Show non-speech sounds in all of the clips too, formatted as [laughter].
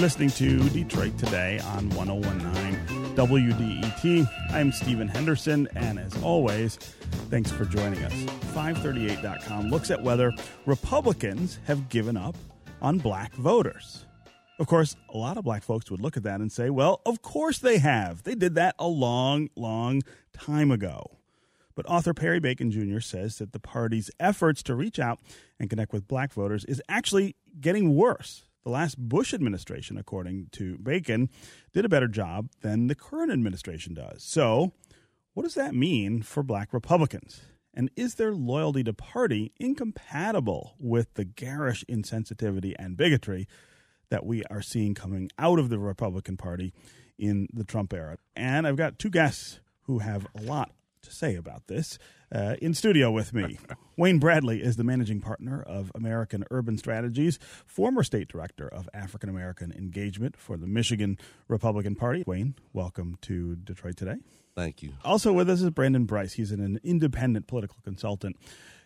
You're listening to Detroit Today on 1019 WDET. I'm Stephen Henderson, and as always, thanks for joining us. 538.com looks at whether Republicans have given up on black voters. Of course, a lot of black folks would look at that and say, well, of course they have. They did that a long, long time ago. But author Perry Bacon Jr. says that the party's efforts to reach out and connect with black voters is actually getting worse. The last Bush administration, according to Bacon, did a better job than the current administration does. So, what does that mean for black Republicans? And is their loyalty to party incompatible with the garish insensitivity and bigotry that we are seeing coming out of the Republican Party in the Trump era? And I've got two guests who have a lot to say about this. Uh, in studio with me, [laughs] Wayne Bradley is the managing partner of American Urban Strategies, former state director of African American engagement for the Michigan Republican Party. Wayne, welcome to Detroit today. Thank you. Also with us is Brandon Bryce. He's an independent political consultant.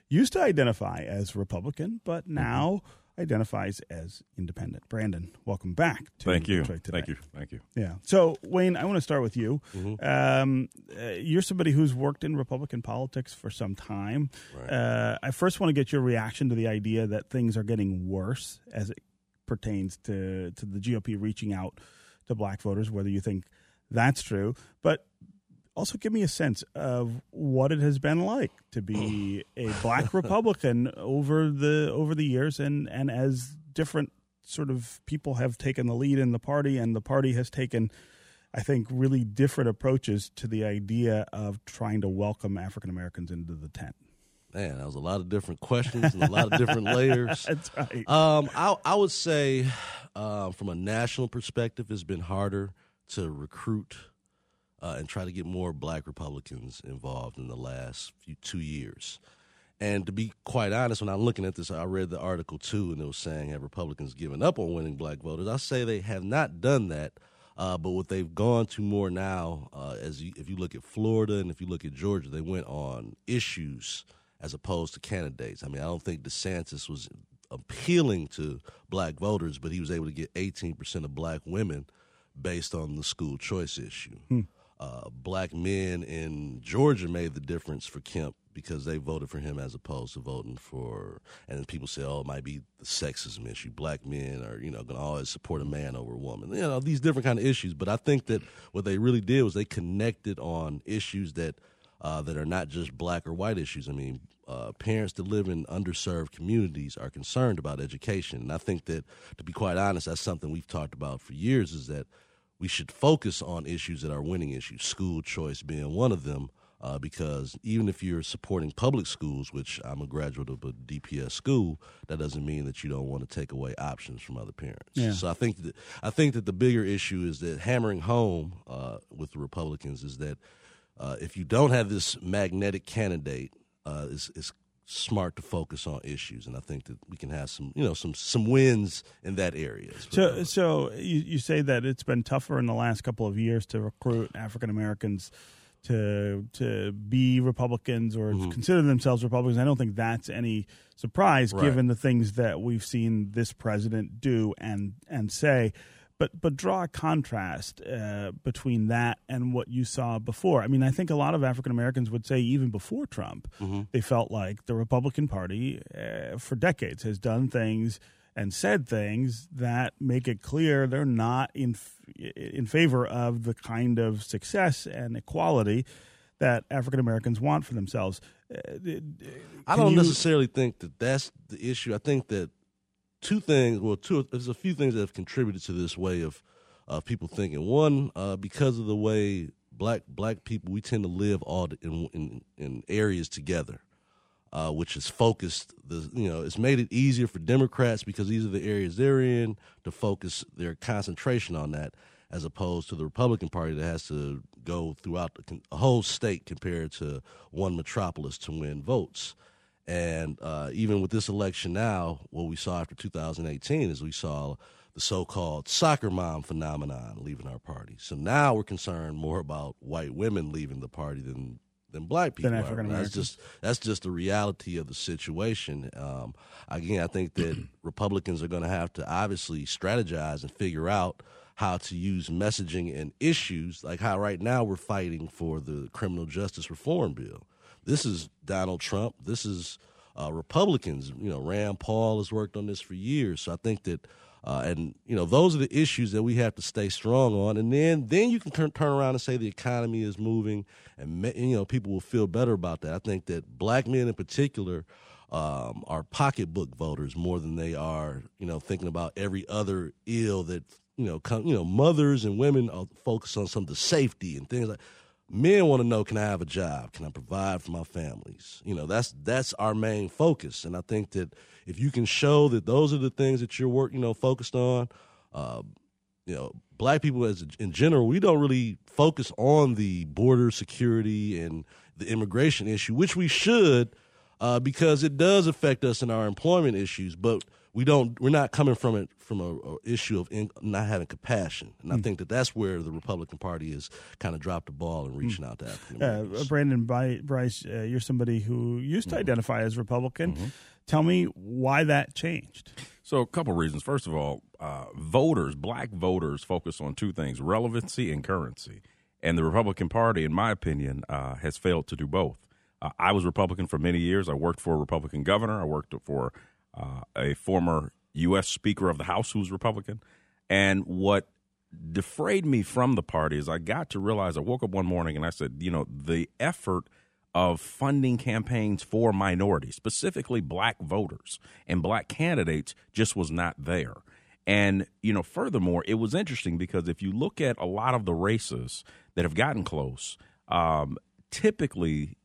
Used to identify as Republican, but now. Mm-hmm identifies as independent. Brandon, welcome back to Thank you. Detroit today. Thank you. Thank you. Yeah. So, Wayne, I want to start with you. Mm-hmm. Um, uh, you're somebody who's worked in Republican politics for some time. Right. Uh, I first want to get your reaction to the idea that things are getting worse as it pertains to, to the GOP reaching out to black voters, whether you think that's true. But also give me a sense of what it has been like to be a black [laughs] Republican over the over the years, and and as different sort of people have taken the lead in the party, and the party has taken. I think really different approaches to the idea of trying to welcome African Americans into the tent. Man, that was a lot of different questions and a lot of different [laughs] layers. That's right. Um, I, I, would say, uh, from a national perspective, it's been harder to recruit uh, and try to get more black Republicans involved in the last few two years. And to be quite honest, when I'm looking at this, I read the article too, and it was saying have Republicans given up on winning black voters? I say they have not done that. Uh, but what they've gone to more now, uh, as you, if you look at Florida and if you look at Georgia, they went on issues as opposed to candidates. I mean, I don't think DeSantis was appealing to black voters, but he was able to get 18% of black women based on the school choice issue. Hmm uh, black men in Georgia made the difference for Kemp because they voted for him as opposed to voting for. And people say, "Oh, it might be the sexism issue. Black men are, you know, going to always support a man over a woman. You know, these different kind of issues." But I think that what they really did was they connected on issues that uh, that are not just black or white issues. I mean, uh, parents that live in underserved communities are concerned about education, and I think that, to be quite honest, that's something we've talked about for years. Is that we should focus on issues that are winning issues, school choice being one of them. Uh, because even if you're supporting public schools, which I'm a graduate of a DPS school, that doesn't mean that you don't want to take away options from other parents. Yeah. So I think that I think that the bigger issue is that hammering home uh, with the Republicans is that uh, if you don't have this magnetic candidate, uh, it's, it's smart to focus on issues, and I think that we can have some, you know, some some wins in that area. So, so you, you say that it's been tougher in the last couple of years to recruit African Americans to to be Republicans or mm-hmm. consider themselves Republicans. I don't think that's any surprise, right. given the things that we've seen this president do and and say. But but draw a contrast uh, between that and what you saw before. I mean, I think a lot of African Americans would say even before Trump, mm-hmm. they felt like the Republican Party uh, for decades has done things and said things that make it clear they're not in in favor of the kind of success and equality that African Americans want for themselves. Uh, I don't you, necessarily think that that's the issue. I think that two things. Well, two. There's a few things that have contributed to this way of uh, people thinking. One, uh, because of the way black black people we tend to live all in in, in areas together, uh, which is focused. The you know it's made it easier for Democrats because these are the areas they're in to focus their concentration on that, as opposed to the Republican Party that has to go throughout the, a whole state compared to one metropolis to win votes. And uh, even with this election now, what we saw after 2018 is we saw the so-called soccer mom phenomenon leaving our party. So now we're concerned more about white women leaving the party than than black people. Than African That's just that's just the reality of the situation. Um, again, I think that [clears throat] Republicans are going to have to obviously strategize and figure out how to use messaging and issues like how right now we're fighting for the criminal justice reform bill. This is Donald Trump. This is uh, Republicans. You know, Rand Paul has worked on this for years. So I think that, uh, and you know, those are the issues that we have to stay strong on. And then, then you can turn turn around and say the economy is moving, and you know, people will feel better about that. I think that black men in particular. Um, are pocketbook voters more than they are, you know, thinking about every other ill that you know, come, you know, mothers and women are focused on some of the safety and things like. Men want to know, can I have a job? Can I provide for my families? You know, that's that's our main focus, and I think that if you can show that those are the things that you're work, you know, focused on, uh, you know, black people as in general, we don't really focus on the border security and the immigration issue, which we should, uh, because it does affect us in our employment issues, but we don't we're not coming from it from a, a issue of in, not having compassion and i think that that's where the republican party has kind of dropped the ball and reaching out to african Uh, Brandon Bry- Bryce, uh, you're somebody who used to identify as Republican. Tell me why that changed. So, a couple reasons. First of all, uh, voters, black voters, focus on two things relevancy and currency. And the Republican Party, in my opinion, uh, has failed to do both. Uh, I was Republican for many years. I worked for a Republican governor. I worked for uh, a former U.S. Speaker of the House who was Republican. And what defrayed me from the party is I got to realize I woke up one morning and I said, you know, the effort of funding campaigns for minorities, specifically black voters and black candidates, just was not there. And, you know, furthermore, it was interesting because if you look at a lot of the races that have gotten close, um, typically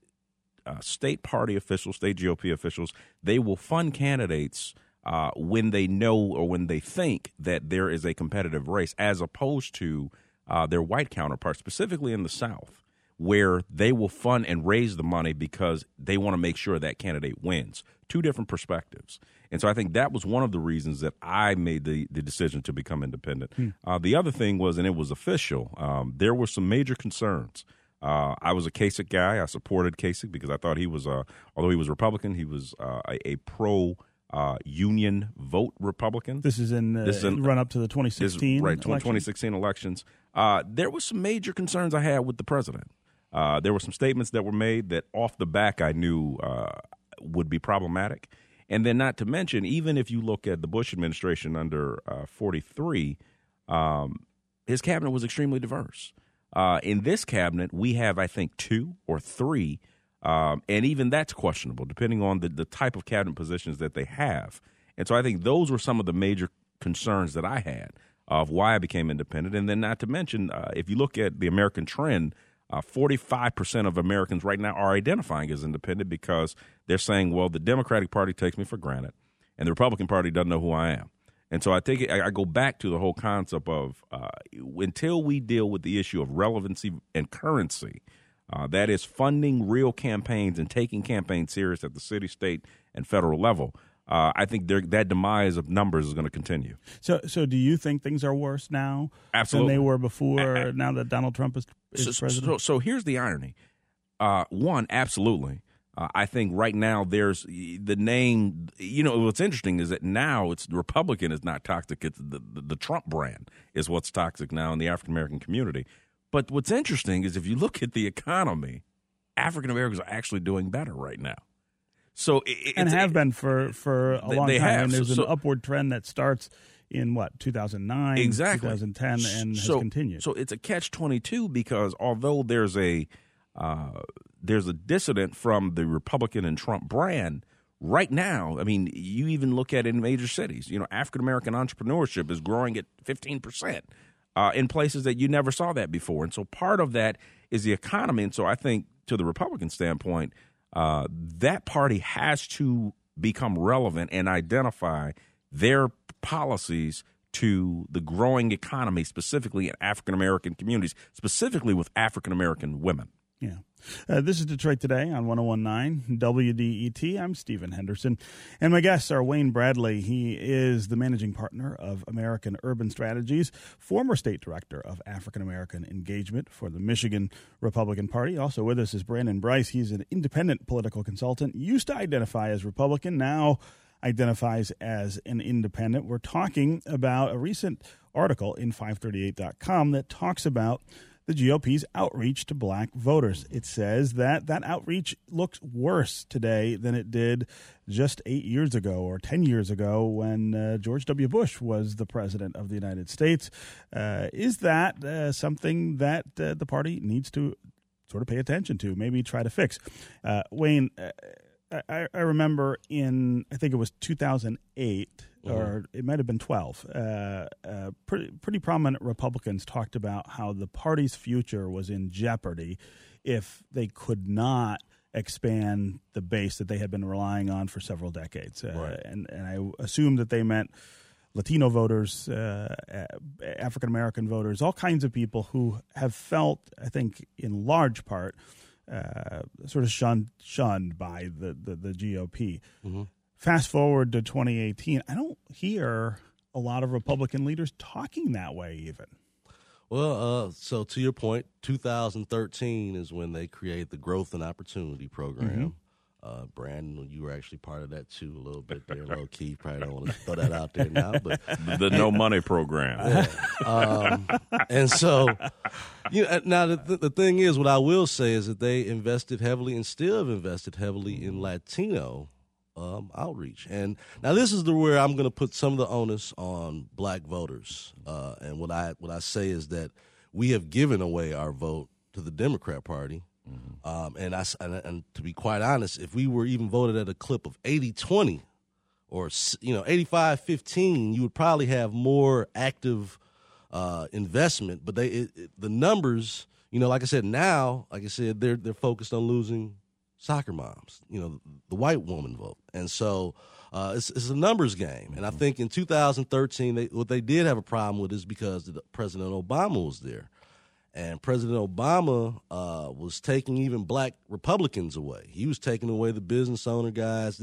uh, state party officials, state GOP officials, they will fund candidates uh, when they know or when they think that there is a competitive race, as opposed to uh, their white counterparts, specifically in the South, where they will fund and raise the money because they want to make sure that candidate wins. Two different perspectives. And so I think that was one of the reasons that I made the, the decision to become independent. Uh, the other thing was, and it was official, um, there were some major concerns. Uh, I was a Kasich guy. I supported Kasich because I thought he was, uh, although he was Republican, he was uh, a, a pro uh, union vote Republican. This is in the This is in- run up to the Is- 2016 right, election. 2016 elections. Uh, there was some major concerns I had with the president. Uh, there were some statements that were made that off the back I knew uh, would be problematic. And then, not to mention, even if you look at the Bush administration under uh, 43, um, his cabinet was extremely diverse. Uh, in this cabinet, we have, I think, two or three, um, and even that's questionable depending on the, the type of cabinet positions that they have. And so I think those were some of the major concerns that I had of why I became independent. And then, not to mention, uh, if you look at the American trend, uh, 45% of Americans right now are identifying as independent because they're saying, well, the Democratic Party takes me for granted, and the Republican Party doesn't know who I am. And so I think I, I go back to the whole concept of uh, until we deal with the issue of relevancy and currency, uh, that is funding real campaigns and taking campaigns serious at the city, state, and federal level. Uh, I think that demise of numbers is going to continue. So, so do you think things are worse now Absolutely. than they were before? now that Donald Trump is, is so, so, president. so here's the irony. Uh, one, absolutely. Uh, I think right now there's the name. You know what's interesting is that now it's Republican is not toxic. It's the, the, the Trump brand is what's toxic now in the African American community. But what's interesting is if you look at the economy, African Americans are actually doing better right now. So it, and have been for for a They- long they time. have. And there's So- an upward trend that starts in what 2009, exactly 2010, and has continued. So it's a catch twenty two because although there's a uh, there's a dissident from the Republican and Trump brand. Right now, I mean, you even look at it in major cities. You know, African American entrepreneurship is growing at fifteen percent uh, in places that you never saw that before, and so part of that is the economy. And so I think, to the Republican standpoint, uh, that party has to become relevant and identify their policies to the growing economy, specifically in African American communities, specifically with African American women. Yeah. Uh, this is Detroit Today on 1019 WDET. I'm Stephen Henderson. And my guests are Wayne Bradley. He is the managing partner of American Urban Strategies, former state director of African American engagement for the Michigan Republican Party. Also with us is Brandon Bryce. He's an independent political consultant, used to identify as Republican, now identifies as an independent. We're talking about a recent article in 538.com that talks about the GOP's outreach to black voters. It says that that outreach looks worse today than it did just eight years ago or 10 years ago when uh, George W. Bush was the president of the United States. Uh, is that uh, something that uh, the party needs to sort of pay attention to, maybe try to fix? Uh, Wayne, uh, I, I remember in, I think it was 2008 mm-hmm. or it might have been 12, uh, uh, pretty, pretty prominent Republicans talked about how the party's future was in jeopardy if they could not expand the base that they had been relying on for several decades. Uh, right. and, and I assume that they meant Latino voters, uh, African American voters, all kinds of people who have felt, I think, in large part, uh, sort of shunned, shunned by the, the, the GOP. Mm-hmm. Fast forward to 2018, I don't hear a lot of Republican leaders talking that way, even. Well, uh, so to your point, 2013 is when they create the Growth and Opportunity Program. Mm-hmm. Uh, Brandon, you were actually part of that too, a little bit there, low key. Probably don't want to throw that out there now, but the no money program. Yeah. Um, and so, you know, now the, the thing is, what I will say is that they invested heavily and still have invested heavily in Latino um, outreach. And now this is the where I'm going to put some of the onus on black voters. Uh, and what I what I say is that we have given away our vote to the Democrat Party. Mm-hmm. Um, and I and, and, to be quite honest, if we were even voted at a clip of 80-20 or you know 85-15, you would probably have more active uh, investment. But they it, it, the numbers, you know, like I said, now, like I said, they're they're focused on losing soccer moms, you know, the white woman vote. And so uh, it's, it's, a numbers game. And I mm-hmm. think in 2013, they, what they did have a problem with is because the President Obama was there. And President Obama uh, was taking even black Republicans away. He was taking away the business owner guys,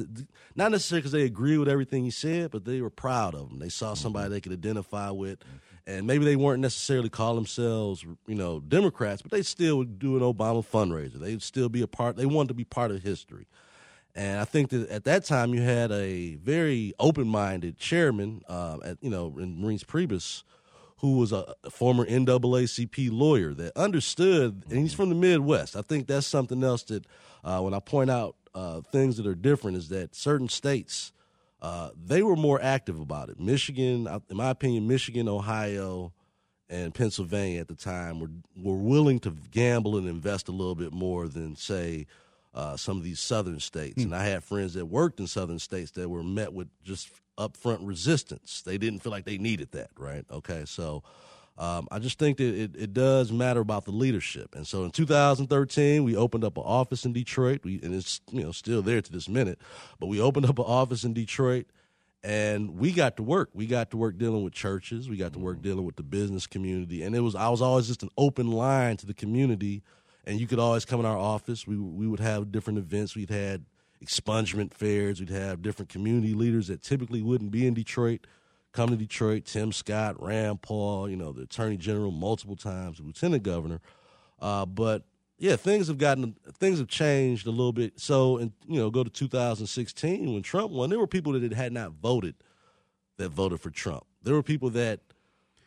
not necessarily because they agree with everything he said, but they were proud of him. They saw somebody mm-hmm. they could identify with. Mm-hmm and maybe they weren't necessarily call themselves, you know, Democrats, but they still would do an Obama fundraiser. They'd still be a part. They wanted to be part of history. And I think that at that time you had a very open-minded chairman, uh, at you know, in Reince Priebus, who was a former NAACP lawyer that understood, and he's from the Midwest. I think that's something else that uh, when I point out uh, things that are different is that certain states uh, they were more active about it. Michigan, in my opinion, Michigan, Ohio, and Pennsylvania at the time were were willing to gamble and invest a little bit more than say uh, some of these southern states. Mm. And I had friends that worked in southern states that were met with just upfront resistance. They didn't feel like they needed that, right? Okay, so um, I just think that it, it does matter about the leadership. And so in 2013, we opened up an office in Detroit, we, and it's you know still there to this minute. But we opened up an office in Detroit, and we got to work. We got to work dealing with churches. We got to work dealing with the business community, and it was I was always just an open line to the community. And you could always come in our office. We we would have different events. We'd had expungement fairs. We'd have different community leaders that typically wouldn't be in Detroit come to Detroit. Tim Scott, Rand Paul, you know, the Attorney General multiple times, Lieutenant Governor. Uh, but yeah, things have gotten things have changed a little bit. So, and you know, go to 2016 when Trump won. There were people that had not voted that voted for Trump. There were people that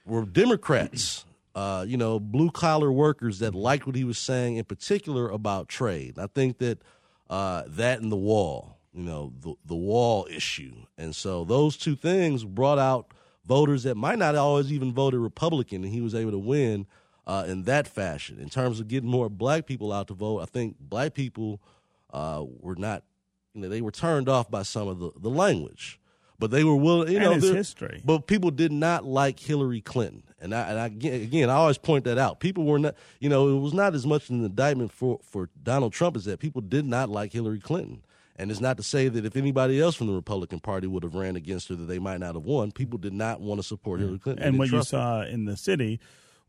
were Democrats, uh, you know, blue collar workers that liked what he was saying, in particular about trade. I think that uh, that and the wall you know, the, the wall issue. And so those two things brought out voters that might not always even voted Republican, and he was able to win uh, in that fashion. In terms of getting more black people out to vote, I think black people uh, were not, you know, they were turned off by some of the, the language. But they were willing, you and know, history. But people did not like Hillary Clinton, and I, and I again, I always point that out. People were not, you know, it was not as much an indictment for for Donald Trump as that people did not like Hillary Clinton. And it's not to say that if anybody else from the Republican Party would have ran against her, that they might not have won. People did not want to support Hillary Clinton. And what you saw in the city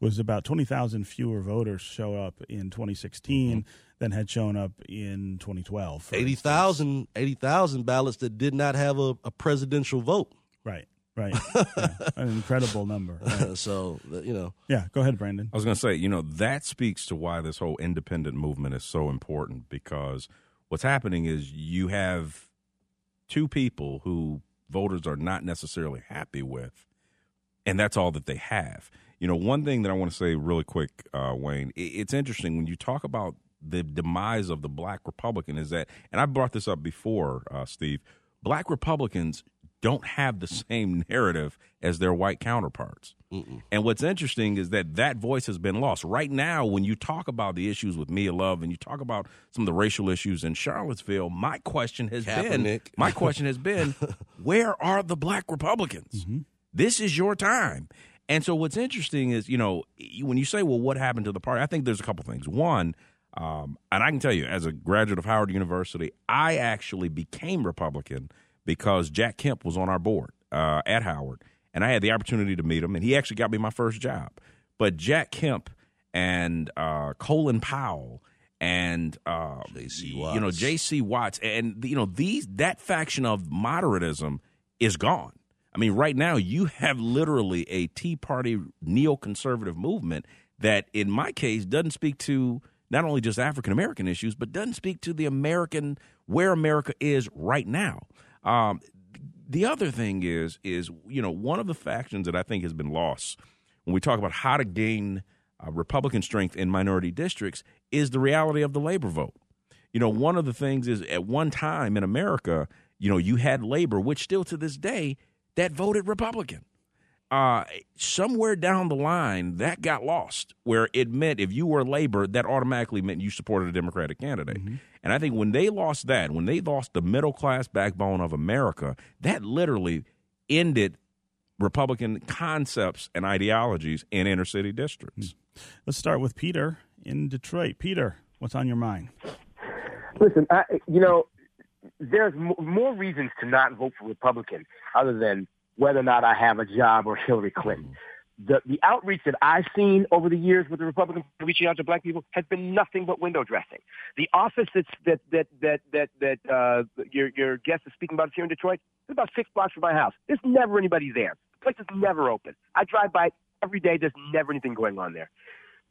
was about 20,000 fewer voters show up in 2016 mm-hmm. than had shown up in 2012. 80,000 80, ballots that did not have a, a presidential vote. Right. Right. yeah. An incredible number. [laughs] Right. so, you know. Yeah, go ahead, Brandon. I was going to say, you know, that speaks to why this whole independent movement is so important because what's happening is you have two people who voters are not necessarily happy with, and that's all that they have. You know, one thing that I want to say really quick, uh, Wayne, it's interesting when you talk about the demise of the black Republican is that, and I brought this up before, uh, Steve, black Republicans don't have the same narrative as their white counterparts. Mm-mm. And what's interesting is that that voice has been lost. Right now, when you talk about the issues with Mia Love and you talk about some of the racial issues in Charlottesville, my question has Kaepernick. been my question has been, [laughs] where are the black Republicans? Mm-hmm. This is your time. And so what's interesting is, you know, when you say, well, what happened to the party? I think there's a couple things. One, um, and I can tell you, as a graduate of Howard University, I actually became Republican because Jack Kemp was on our board uh, at Howard, and I had the opportunity to meet him, and he actually got me my first job. But Jack Kemp and uh, Colin Powell and uh, J.C. Watts. you know J.C. Watts, and you know these that faction of moderatism is gone. I mean, right now you have literally a Tea Party neoconservative movement that, in my case, doesn't speak to not only just African American issues, but doesn't speak to the American where America is right now. Um, the other thing is is you know one of the factions that I think has been lost when we talk about how to gain uh, Republican strength in minority districts is the reality of the labor vote. You know, one of the things is at one time in America, you know, you had labor, which still to this day that voted Republican. Uh, somewhere down the line, that got lost, where it meant if you were labor, that automatically meant you supported a Democratic candidate. Mm-hmm. And I think when they lost that, when they lost the middle class backbone of America, that literally ended Republican concepts and ideologies in inner city districts. Hmm. Let's start with Peter in Detroit. Peter, what's on your mind? Listen, I, you know, there's more reasons to not vote for Republican other than whether or not I have a job or Hillary Clinton the, the outreach that I've seen over the years with the Republicans reaching out to black people has been nothing but window dressing. The office that's, that that that that that uh, your your guest is speaking about here in Detroit is about six blocks from my house. There's never anybody there. The place is never open. I drive by every day. There's never anything going on there.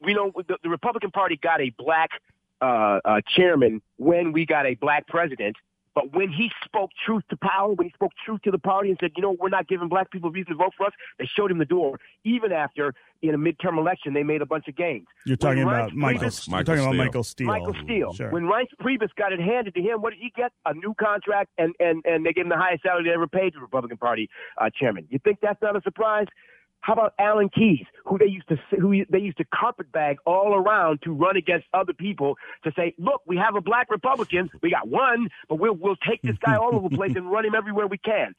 We know the, the Republican Party got a black uh, uh, chairman when we got a black president but when he spoke truth to power, when he spoke truth to the party and said, you know, we're not giving black people a reason to vote for us, they showed him the door. Even after in a midterm election, they made a bunch of gains. You're talking about Michael. Priebus, Michael talking Steele. about Michael Steele. Michael Steele. Sure. When Reince Priebus got it handed to him, what did he get? A new contract, and and and they gave him the highest salary they ever paid to the Republican Party uh, chairman. You think that's not a surprise? How about Alan Keyes, who they used to who they used to carpetbag all around to run against other people to say, look, we have a black Republican, we got one, but we'll we'll take this guy all over the place and run him everywhere we can.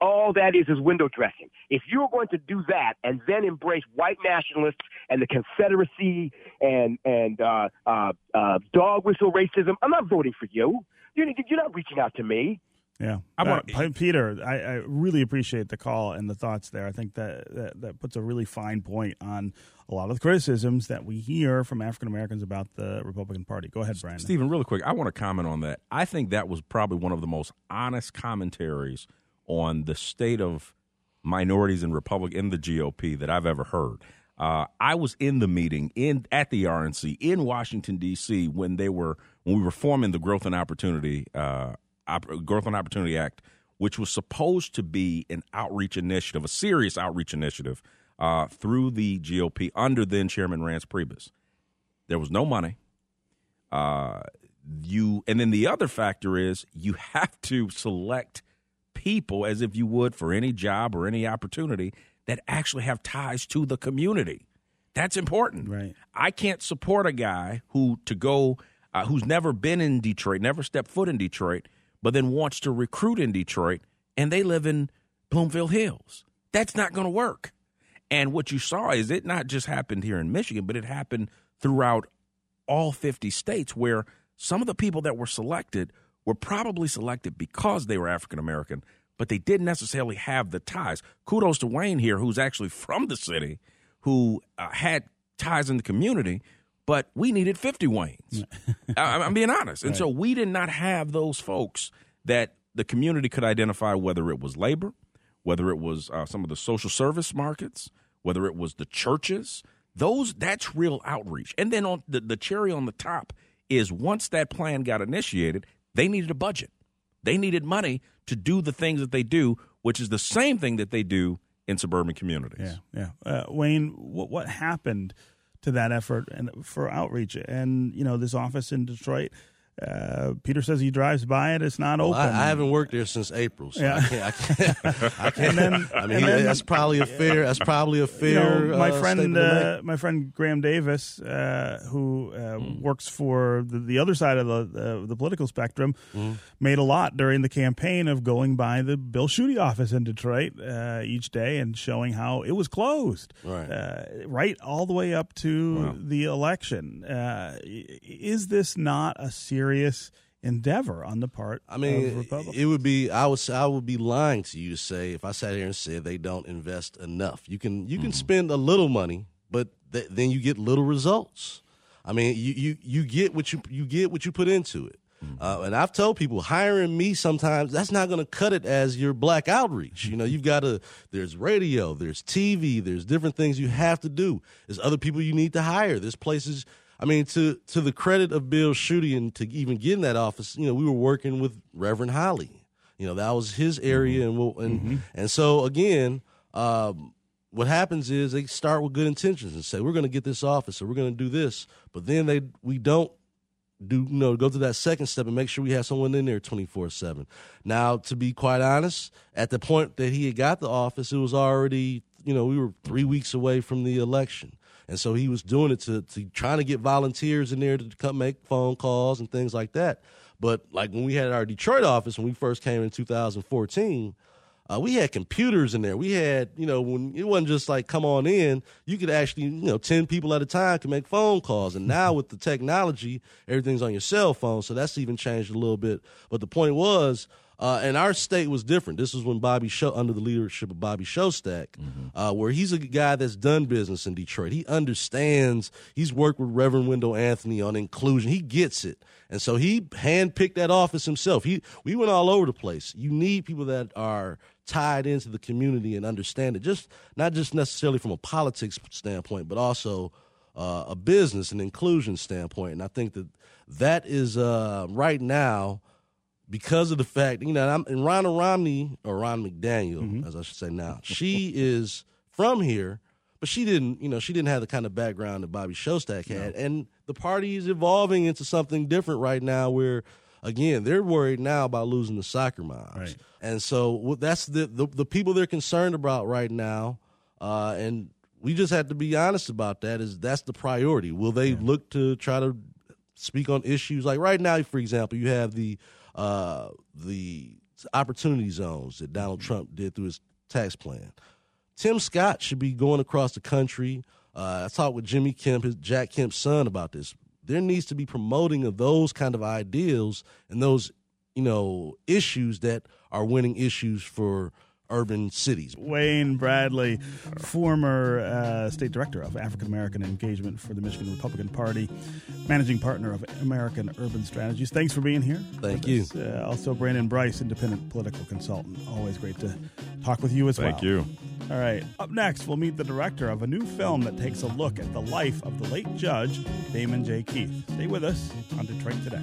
All that is is window dressing. If you're going to do that and then embrace white nationalists and the Confederacy and and uh, uh, uh, dog whistle racism, I'm not voting for you. You're, you're not reaching out to me. Yeah, I want uh, Peter. I, I, really appreciate the call and the thoughts there. I think that, that, that puts a really fine point on a lot of the criticisms that we hear from African Americans about the Republican Party. Go ahead, Brian. Stephen, really quick. I want to comment on that. I think that was probably one of the most honest commentaries on the state of minorities in Republic in the GOP that I've ever heard. Uh, I was in the meeting in at the RNC in Washington D.C. when they were when we were forming the Growth and Opportunity uh, Growth and Opportunity Act, which was supposed to be an outreach initiative, a serious outreach initiative uh, through the GOP under then Chairman Reince Priebus. There was no money. Uh, you and then the other factor is you have to select people as if you would for any job or any opportunity that actually have ties to the community. That's important. Right. I can't support a guy who to go uh, who's never been in Detroit, never stepped foot in Detroit, but then wants to recruit in Detroit and they live in Bloomfield Hills. That's not going to work. And what you saw is it not just happened here in Michigan, but it happened throughout all 50 states where some of the people that were selected were probably selected because they were African American, but they didn't necessarily have the ties. Kudos to Wayne here, who's actually [laughs] from the city, who uh, had ties in the community, but we needed 50 Waynes. [laughs] I, I'm being honest. And Right. so we did not have those folks that the community could identify whether it was labor, whether it was uh, some of the social service markets, whether it was the churches. Those that's real outreach. And then on the, the cherry on the top is once that plan got initiated, they needed a budget. They needed money to do the things that they do, which is the same thing that they do in suburban communities. Yeah, yeah. Uh, Wayne, what what happened to that effort and for outreach? And you know, this office in Detroit. Uh, Peter says he drives by it; it's not Well, open. I, I haven't worked there since April, so Yeah. I can't. I can't, [laughs] I can't then- I mean, then- that's probably a fair. That's probably a You fair. know, my uh, friend, statement to make. uh, my friend Graham Davis, uh, who uh, Mm. works for the, the other side of the uh, the political spectrum, Mm. made a lot during the campaign of going by the Bill Schuette office in Detroit uh, each day and showing how it was closed, Right. uh, right all the way up to Wow. the election. Uh, is this not a serious endeavor on the part I of mean, it would be. I would. say- I would be lying to you to say if I sat here and said they don't invest enough. You can. You can spend a little money, but th- then you get little results. I mean, you you you get what you you get what you put into it. Uh, and I've told people hiring me sometimes that's not going to cut it as your black outreach. You know, you've got to. There's radio, there's TV, there's different things you have to do. There's other people you need to hire. There's places. I mean, to to the credit of Bill Schuette and to even get in that office, you know, we were working with Reverend Holly. You know, that was his area, and we'll, and and so again, um, what happens is they start with good intentions and say we're going to get this office or we're going to do this, but then they we don't do you know go to that second step and make sure we have someone in there 24/7. Now to be quite honest, at the point that he had got the office it was already you know we were 3 weeks away from the election. And so he was doing it to, to trying to get volunteers in there to come make phone calls and things like that. But like when we had our Detroit office when we first came in 2014, uh, we had computers in there. We had, you know, when it wasn't just like come on in, you could actually, you know, 10 people at a time could make phone calls. And now with the technology, everything's on your cell phone. So that's even changed a little bit. But the point was, uh, and our state was different. This was when Bobby Show, under the leadership of Bobby Schostak, uh, where he's a guy that's done business in Detroit. He understands. He's worked with Reverend Wendell Anthony on inclusion. He gets it, and so he handpicked that office himself. He we went all over the place. You need people that are tied into the community and understand it. Just not just necessarily from a politics standpoint, but also uh, a business and inclusion standpoint. And I think that that is uh, right now because of the fact, you know, I'm, and Ronna Romney or Ronna McDaniel, as I should say now, she is from here, but she didn't, you know, she didn't have the kind of background that Bobby Schostak had, and the party is evolving into something different right now, where again they're worried now about losing the soccer moms, Right. and so that's the, the the people they're concerned about right now, uh, and we just have to be honest about that. Is that's the priority? Will they look to try to speak on issues like right now, for example, you have the uh, the opportunity zones that Donald Trump did through his tax plan. Tim Scott should be going across the country. Uh, I talked with Jimmy Kemp, his Jack Kemp's son, about this. There needs to be promoting of those kind of ideals and those, you know, issues that are winning issues for urban cities. Wayne Bradley, former uh, state director of African American engagement for the Michigan Republican Party, managing partner of American Urban Strategies. Thanks for being here. Thank you. Uh, also, Brandon Bryce, independent political consultant. Always great to talk with you as well. Thank you. All right. Up next, we'll meet the director of a new film that takes a look at the life of the late judge, Damon J. Keith. Stay with us on Detroit Today.